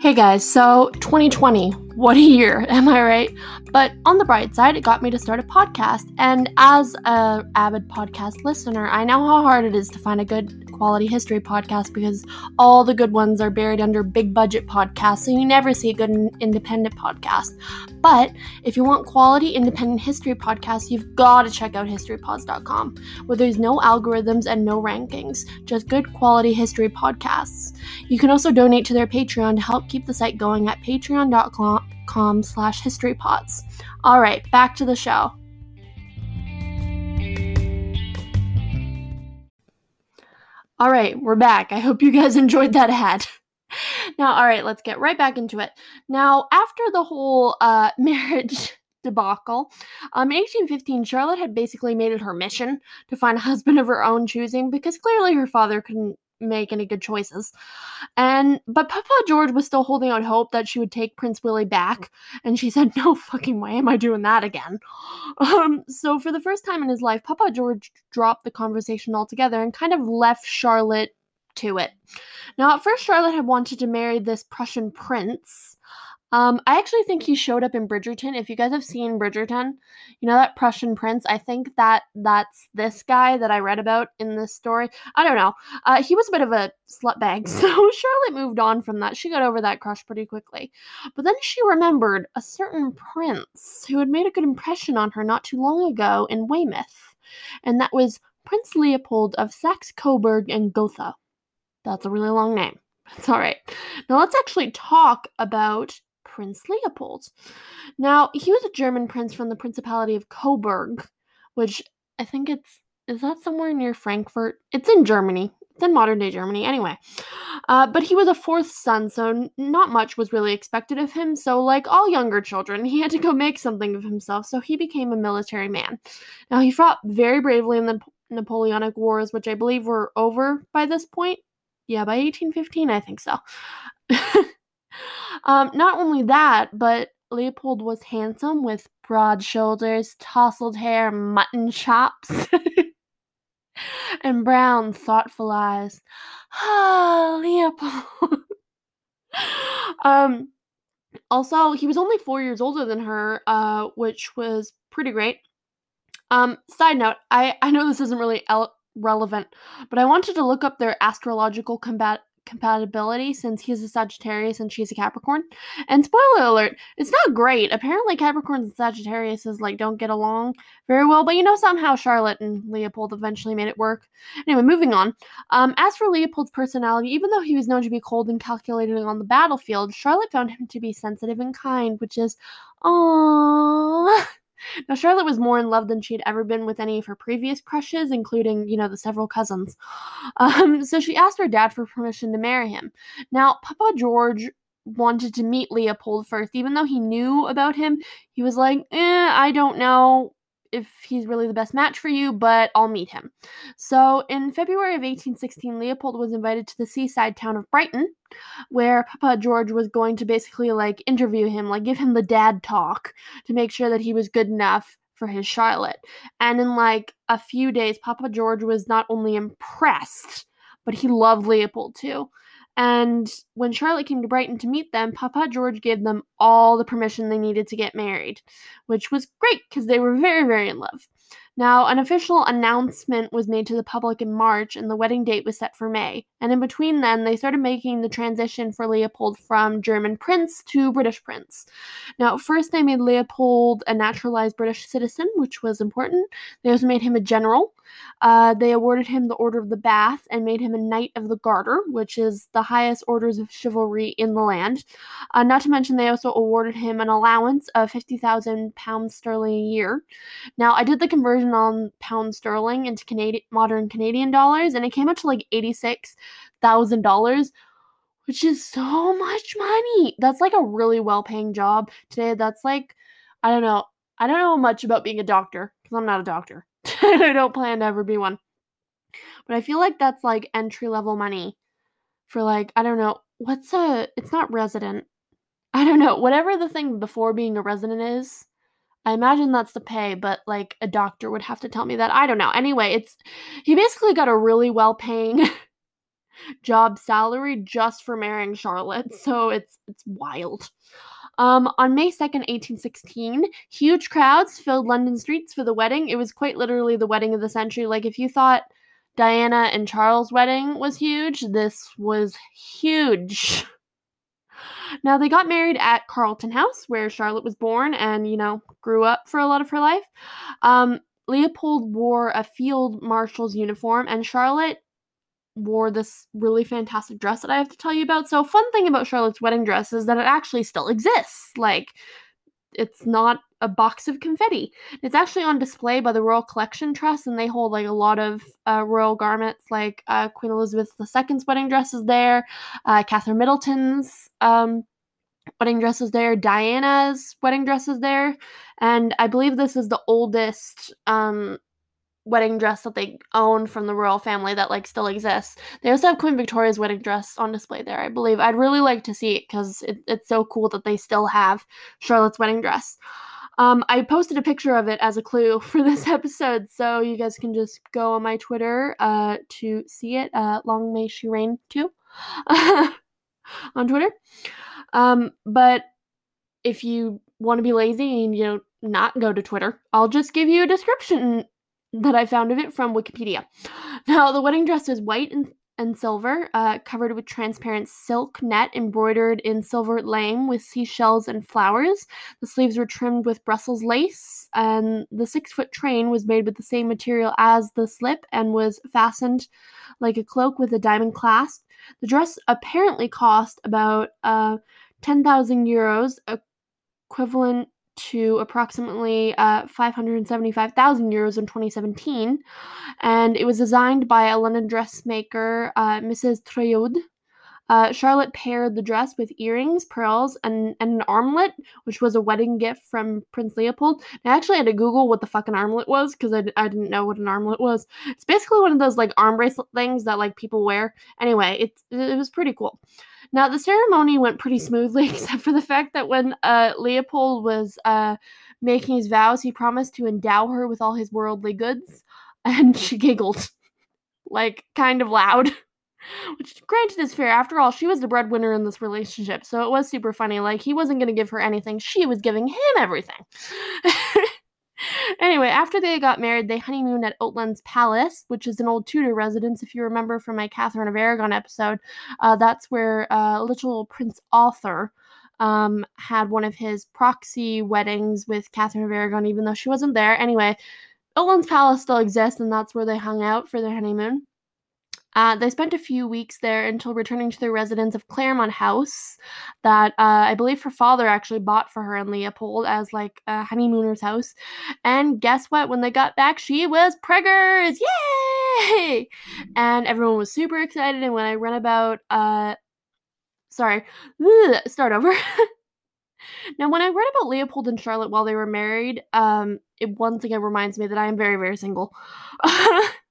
Hey guys, so 2020, what a year, am I right? But on the bright side, it got me to start a podcast. And as a avid podcast listener, I know how hard it is to find a good quality history podcast because all the good ones are buried under big budget podcasts, so you never see a good independent podcast. But if you want quality independent history podcasts, you've got to check out historypods.com, where there's no algorithms and no rankings, just good quality history podcasts. You can also donate to their Patreon to help keep the site going at patreon.com slash historypods. All right, back to the show. All right, we're back. I hope you guys enjoyed that ad. now, all right, let's get right back into it. Now, after the whole uh, marriage debacle, um, in 1815, Charlotte had basically made it her mission to find a husband of her own choosing because clearly her father couldn't make any good choices. And but Papa George was still holding out hope that she would take Prince Willie back, and she said, "No fucking way am I doing that again." Um, so for the first time in his life, Papa George dropped the conversation altogether and kind of left Charlotte to it. Now, at first, Charlotte had wanted to marry this Prussian prince, um, I actually think he showed up in Bridgerton. If you guys have seen Bridgerton, you know that Prussian prince. I think that that's this guy that I read about in this story. I don't know. Uh, he was a bit of a slutbag, so Charlotte moved on from that. She got over that crush pretty quickly. But then she remembered a certain prince who had made a good impression on her not too long ago in Weymouth, and that was Prince Leopold of Saxe Coburg and Gotha. That's a really long name. It's all right. Now let's actually talk about Prince Leopold. Now, he was a German prince from the Principality of Coburg, which I think it's is that somewhere near Frankfurt? It's in Germany. It's in modern day Germany, anyway. Uh, but he was a fourth son, so not much was really expected of him. So, like all younger children, he had to go make something of himself. So he became a military man. Now he fought very bravely in the Napoleonic Wars, which I believe were over by this point. Yeah, by 1815, I think so. Um, not only that, but Leopold was handsome with broad shoulders, tousled hair, mutton chops, and brown, thoughtful eyes. Ah, Leopold. um, also, he was only four years older than her, uh, which was pretty great. Um, side note, I, I know this isn't really el- relevant, but I wanted to look up their astrological combat compatibility since he's a Sagittarius and she's a Capricorn. And spoiler alert, it's not great. Apparently Capricorns and Sagittarius like don't get along very well, but you know somehow Charlotte and Leopold eventually made it work. Anyway, moving on. Um, as for Leopold's personality, even though he was known to be cold and calculating on the battlefield, Charlotte found him to be sensitive and kind, which is aww. Now, Charlotte was more in love than she had ever been with any of her previous crushes, including, you know, the several cousins. Um, so she asked her dad for permission to marry him. Now, Papa George wanted to meet Leopold first, even though he knew about him. He was like, eh, I don't know if he's really the best match for you, but I'll meet him. So in February of 1816, Leopold was invited to the seaside town of Brighton, where Papa George was going to basically like interview him, like give him the dad talk to make sure that he was good enough for his Charlotte. And in like a few days, Papa George was not only impressed, but he loved Leopold too. And when Charlotte came to Brighton to meet them, Papa George gave them all the permission they needed to get married, which was great because they were very, very in love. Now, an official announcement was made to the public in March, and the wedding date was set for May. And in between then, they started making the transition for Leopold from German prince to British prince. Now, first, they made Leopold a naturalized British citizen, which was important. They also made him a general. Uh, they awarded him the Order of the Bath and made him a Knight of the Garter, which is the highest orders of chivalry in the land. Uh, not to mention, they also awarded him an allowance of 50,000 pounds sterling a year. Now, I did the conversion on pound sterling into Canadian modern Canadian dollars, and it came out to like eighty six thousand dollars, which is so much money. That's like a really well paying job today. That's like I don't know. I don't know much about being a doctor because I'm not a doctor. I don't plan to ever be one. But I feel like that's like entry level money for like I don't know what's a. It's not resident. I don't know whatever the thing before being a resident is. I imagine that's the pay, but like a doctor would have to tell me that. I don't know. Anyway, it's he basically got a really well paying job salary just for marrying Charlotte. So it's it's wild. Um, on May 2nd, 1816, huge crowds filled London streets for the wedding. It was quite literally the wedding of the century. Like, if you thought Diana and Charles' wedding was huge, this was huge. Now, they got married at Carlton House, where Charlotte was born and, you know, grew up for a lot of her life. Um, Leopold wore a field marshal's uniform, and Charlotte wore this really fantastic dress that I have to tell you about. So, fun thing about Charlotte's wedding dress is that it actually still exists. Like, it's not a box of confetti. It's actually on display by the Royal Collection Trust, and they hold like a lot of uh, royal garments, like uh, Queen Elizabeth II's wedding dress is there, uh, Catherine Middleton's um, wedding dress is there, Diana's wedding dress is there, and I believe this is the oldest um, wedding dress that they own from the royal family that like still exists. They also have Queen Victoria's wedding dress on display there, I believe. I'd really like to see it because it, it's so cool that they still have Charlotte's wedding dress. Um, I posted a picture of it as a clue for this episode, so you guys can just go on my Twitter uh, to see it. Uh, long may she reign too on Twitter. Um, but if you want to be lazy and you know not go to Twitter, I'll just give you a description that I found of it from Wikipedia. Now, the wedding dress is white and, and silver, uh, covered with transparent silk net embroidered in silver lame with seashells and flowers. The sleeves were trimmed with Brussels lace, and the six foot train was made with the same material as the slip and was fastened like a cloak with a diamond clasp. The dress apparently cost about uh, 10,000 euros, equivalent to approximately uh, 575,000 euros in 2017, and it was designed by a London dressmaker, uh, Mrs. Triaud. Uh, Charlotte paired the dress with earrings, pearls, and, and an armlet, which was a wedding gift from Prince Leopold. I actually had to Google what the fuck an armlet was because I, I didn't know what an armlet was. It's basically one of those like arm bracelet things that like people wear. Anyway, it, it was pretty cool. Now, the ceremony went pretty smoothly, except for the fact that when uh, Leopold was uh, making his vows, he promised to endow her with all his worldly goods, and she giggled, like, kind of loud. Which, granted, is fair. After all, she was the breadwinner in this relationship, so it was super funny. Like, he wasn't going to give her anything, she was giving him everything. Anyway, after they got married, they honeymooned at Oatlands Palace, which is an old Tudor residence. If you remember from my Catherine of Aragon episode, uh, that's where uh, little Prince Arthur um, had one of his proxy weddings with Catherine of Aragon, even though she wasn't there. Anyway, Oatlands Palace still exists, and that's where they hung out for their honeymoon. Uh, they spent a few weeks there until returning to their residence of Claremont House, that uh, I believe her father actually bought for her and Leopold as like a honeymooner's house. And guess what? When they got back, she was preggers! Yay! And everyone was super excited. And when I read about, uh, sorry, start over. now, when I read about Leopold and Charlotte while they were married, um, it once again reminds me that I am very, very single.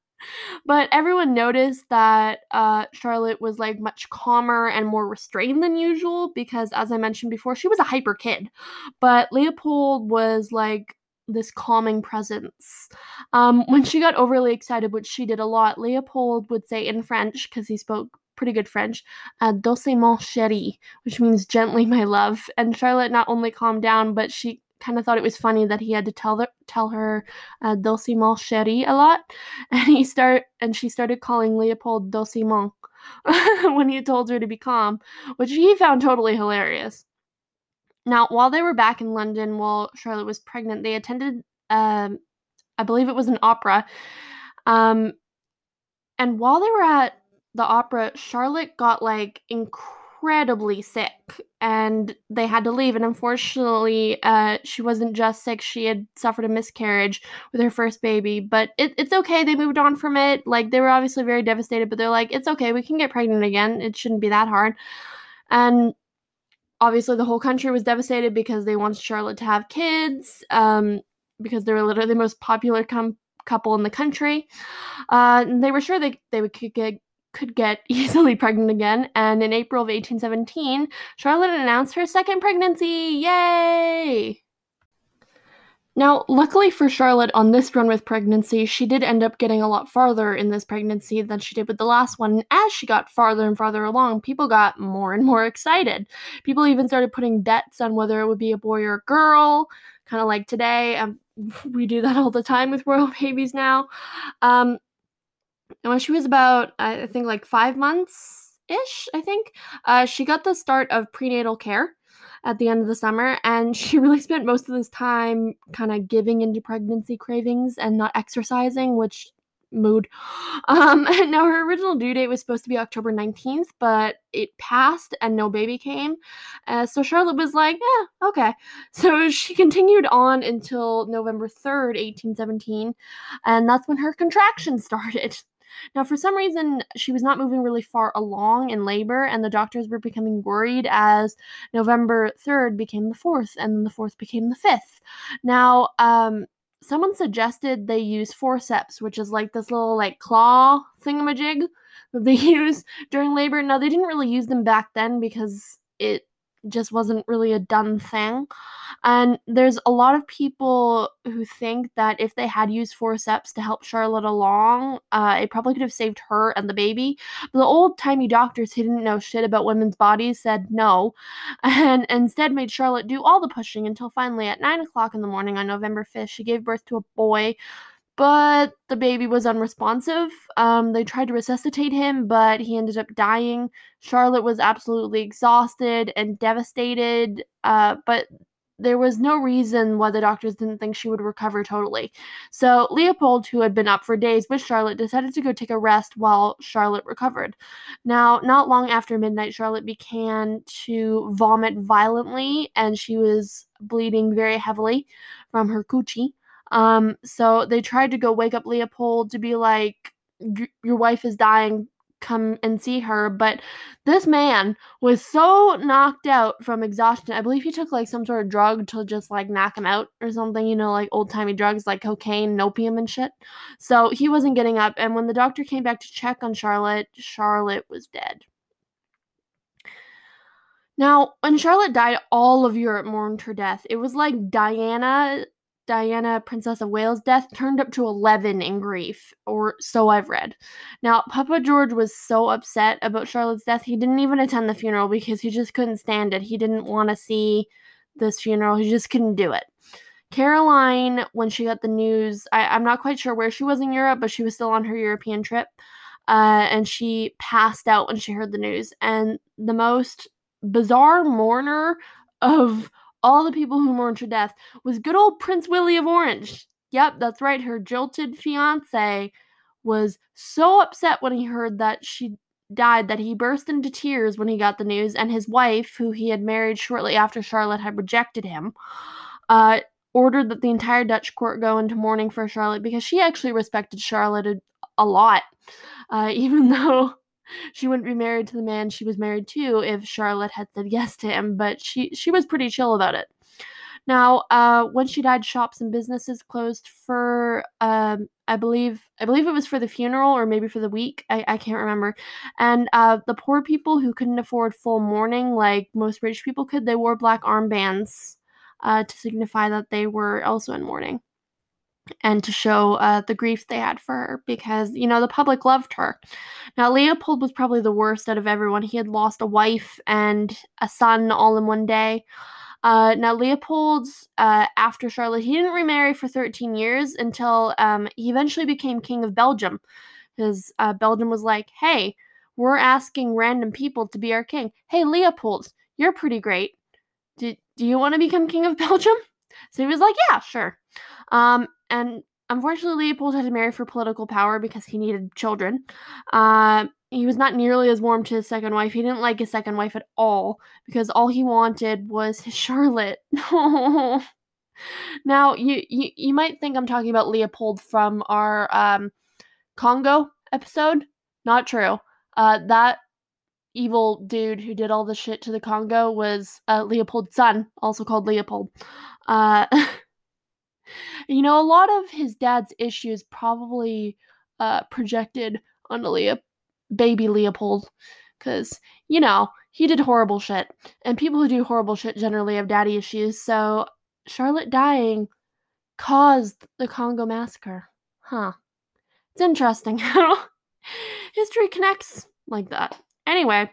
but everyone noticed that uh, Charlotte was like much calmer and more restrained than usual because, as I mentioned before, she was a hyper kid. But Leopold was like this calming presence. Um, when she got overly excited, which she did a lot, Leopold would say in French, because he spoke pretty good French, uh, doucement chérie, which means gently, my love. And Charlotte not only calmed down, but she kind of thought it was funny that he had to tell the, tell her uh, chérie a lot, and he start and she started calling Leopold Doucement when he told her to be calm, which he found totally hilarious. Now, while they were back in London while Charlotte was pregnant, they attended, um, I believe it was an opera, um, and while they were at the opera, Charlotte got like incredible incredibly sick and they had to leave. And unfortunately, uh, she wasn't just sick, she had suffered a miscarriage with her first baby. But it, it's okay, they moved on from it. Like, they were obviously very devastated, but they're like, it's okay, we can get pregnant again. It shouldn't be that hard. And obviously, the whole country was devastated because they wanted Charlotte to have kids, um, because they were literally the most popular com- couple in the country. Uh, they were sure they, they would get could get easily pregnant again, and in April of 1817, Charlotte announced her second pregnancy. Yay! Now, luckily for Charlotte on this run with pregnancy, she did end up getting a lot farther in this pregnancy than she did with the last one. And as she got farther and farther along, people got more and more excited. People even started putting bets on whether it would be a boy or a girl, kind of like today. Um, we do that all the time with royal babies now. Um, and when she was about, I think, like five months ish, I think, uh, she got the start of prenatal care at the end of the summer, and she really spent most of this time kind of giving into pregnancy cravings and not exercising, which mood. Um, now her original due date was supposed to be October 19th, but it passed and no baby came. Uh, so Charlotte was like, yeah, okay. So she continued on until November 3rd, 1817, and that's when her contractions started. Now, for some reason, she was not moving really far along in labor, and the doctors were becoming worried as November 3rd became the 4th, and the 4th became the 5th. Now, um, someone suggested they use forceps, which is like this little like claw thingamajig that they use during labor. Now, they didn't really use them back then because it just wasn't really a done thing. And there's a lot of people who think that if they had used forceps to help Charlotte along, uh, it probably could have saved her and the baby. But the old timey doctors who didn't know shit about women's bodies said no, and instead made Charlotte do all the pushing until finally at 9 o'clock in the morning on November 5th, she gave birth to a boy but the baby was unresponsive. Um, they tried to resuscitate him, but he ended up dying. Charlotte was absolutely exhausted and devastated, uh, but there was no reason why the doctors didn't think she would recover totally. So Leopold, who had been up for days with Charlotte, decided to go take a rest while Charlotte recovered. Now, not long after midnight, Charlotte began to vomit violently and she was bleeding very heavily from her coochie. Um, so they tried to go wake up Leopold to be like, your wife is dying, come and see her. But this man was so knocked out from exhaustion. I believe he took like some sort of drug to just like knock him out or something, you know, like old timey drugs like cocaine and opium and shit. So he wasn't getting up. And when the doctor came back to check on Charlotte, Charlotte was dead. Now, when Charlotte died, all of Europe mourned her death. It was like Diana, Diana, Princess of Wales' death turned up to 11 in grief, or so I've read. Now, Papa George was so upset about Charlotte's death, he didn't even attend the funeral because he just couldn't stand it. He didn't want to see this funeral, he just couldn't do it. Caroline, when she got the news, I, am not quite sure where she was in Europe, but she was still on her European trip. Uh, and she passed out when she heard the news. And the most bizarre mourner of all the people who mourned her death was good old Prince Willie of Orange. Yep, that's right. Her jilted fiance was so upset when he heard that she died that he burst into tears when he got the news, and his wife, who he had married shortly after Charlotte had rejected him, uh, ordered that the entire Dutch court go into mourning for Charlotte because she actually respected Charlotte a, a lot, uh, even though she wouldn't be married to the man she was married to if Charlotte had said yes to him, but she she was pretty chill about it. Now, uh, when she died, shops and businesses closed for, um, I believe, I believe it was for the funeral or maybe for the week. I, I can't remember. And uh, the poor people who couldn't afford full mourning, like most rich people could, they wore black armbands uh, to signify that they were also in mourning and to show uh, the grief they had for her because, you know, the public loved her. Now, Leopold was probably the worst out of everyone. He had lost a wife and a son all in one day. Uh, now, Leopold's, uh, after Charlotte, he didn't remarry for 13 years until um, he eventually became king of Belgium. Because uh, Belgium was like, hey, we're asking random people to be our king. Hey, Leopold, you're pretty great. Do, do you want to become king of Belgium? So he was like, yeah, sure. Um, and unfortunately, Leopold had to marry for political power because he needed children. Uh, he was not nearly as warm to his second wife. He didn't like his second wife at all because all he wanted was his Charlotte. now, you, you you might think I'm talking about Leopold from our um, Congo episode. Not true. Uh, that evil dude who did all the shit to the Congo was uh, Leopold's son, also called Leopold. Uh, you know, a lot of his dad's issues probably uh, projected onto Leo, baby Leopold, because you know he did horrible shit, and people who do horrible shit generally have daddy issues. So Charlotte dying caused the Congo massacre, huh? It's interesting how history connects like that. Anyway,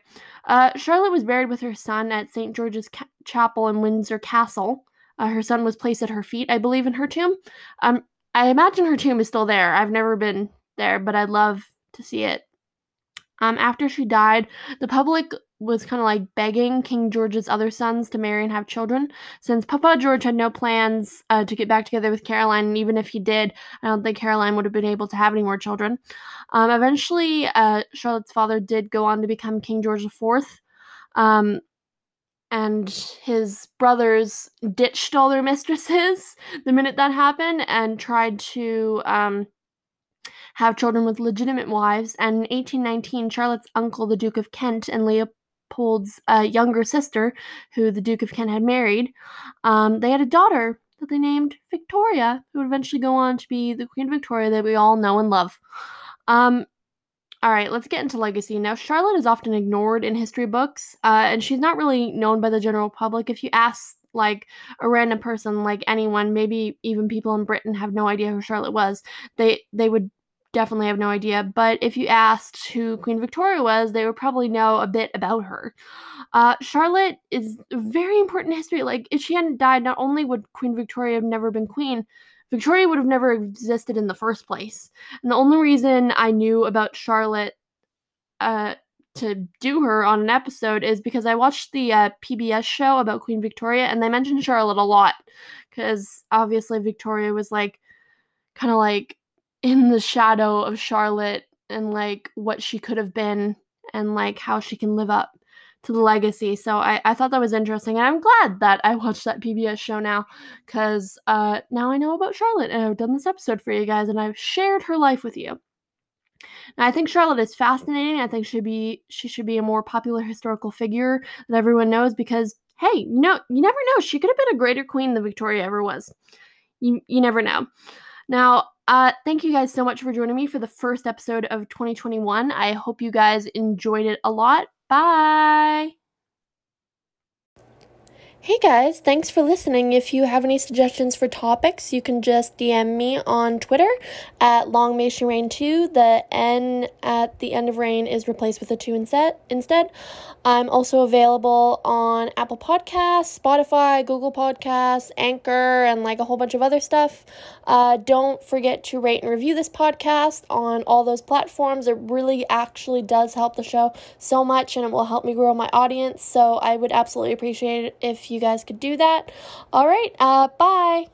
uh, Charlotte was buried with her son at St. George's Ca- Chapel in Windsor Castle. Uh, her son was placed at her feet, I believe, in her tomb. Um, I imagine her tomb is still there. I've never been there, but I'd love to see it. Um, after she died, the public was kind of like begging King George's other sons to marry and have children, since Papa George had no plans uh, to get back together with Caroline, and even if he did, I don't think Caroline would have been able to have any more children. Um, eventually, uh, Charlotte's father did go on to become King George IV. Um, and his brothers ditched all their mistresses the minute that happened and tried to um, have children with legitimate wives. And in 1819, Charlotte's uncle, the Duke of Kent, and Leopold's uh, younger sister, who the Duke of Kent had married, um, they had a daughter that they named Victoria, who would eventually go on to be the Queen Victoria that we all know and love. Um, all right, let's get into legacy. Now, Charlotte is often ignored in history books, uh, and she's not really known by the general public. If you ask, like, a random person, like anyone, maybe even people in Britain have no idea who Charlotte was, they, they would definitely have no idea. But if you asked who Queen Victoria was, they would probably know a bit about her. Uh, Charlotte is very important in history. Like, if she hadn't died, not only would Queen Victoria have never been queen, Victoria would have never existed in the first place. And the only reason I knew about Charlotte uh, to do her on an episode is because I watched the uh, PBS show about Queen Victoria and they mentioned Charlotte a lot. Because obviously, Victoria was like kind of like in the shadow of Charlotte and like what she could have been and like how she can live up to the legacy. So I, I thought that was interesting. And I'm glad that I watched that PBS show now because uh, now I know about Charlotte and I've done this episode for you guys and I've shared her life with you. Now, I think Charlotte is fascinating. I think she be she should be a more popular historical figure that everyone knows because hey, you know, you never know. She could have been a greater queen than Victoria ever was. You you never know. Now, uh, thank you guys so much for joining me for the first episode of 2021. I hope you guys enjoyed it a lot. Bye. Hey guys, thanks for listening. If you have any suggestions for topics, you can just DM me on Twitter at Long May She Reign 2. The N at the end of reign is replaced with a 2 instead. instead. I'm also available on Apple Podcasts, Spotify, Google Podcasts, Anchor, and like a whole bunch of other stuff. Uh, don't forget to rate and review this podcast on all those platforms. It really actually does help the show so much and it will help me grow my audience. So I would absolutely appreciate it if you you guys could do that. All right, uh, bye.